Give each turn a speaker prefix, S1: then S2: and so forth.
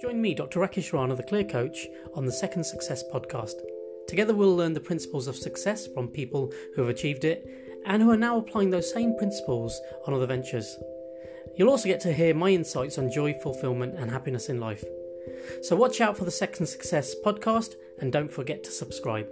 S1: Join me, Dr. Rakesh Rana, the Clear Coach, on the Second Success podcast. Together, we'll learn the principles of success from people who have achieved it and who are now applying those same principles on other ventures. You'll also get to hear my insights on joy, fulfillment, and happiness in life. So, watch out for the Second Success podcast and don't forget to subscribe.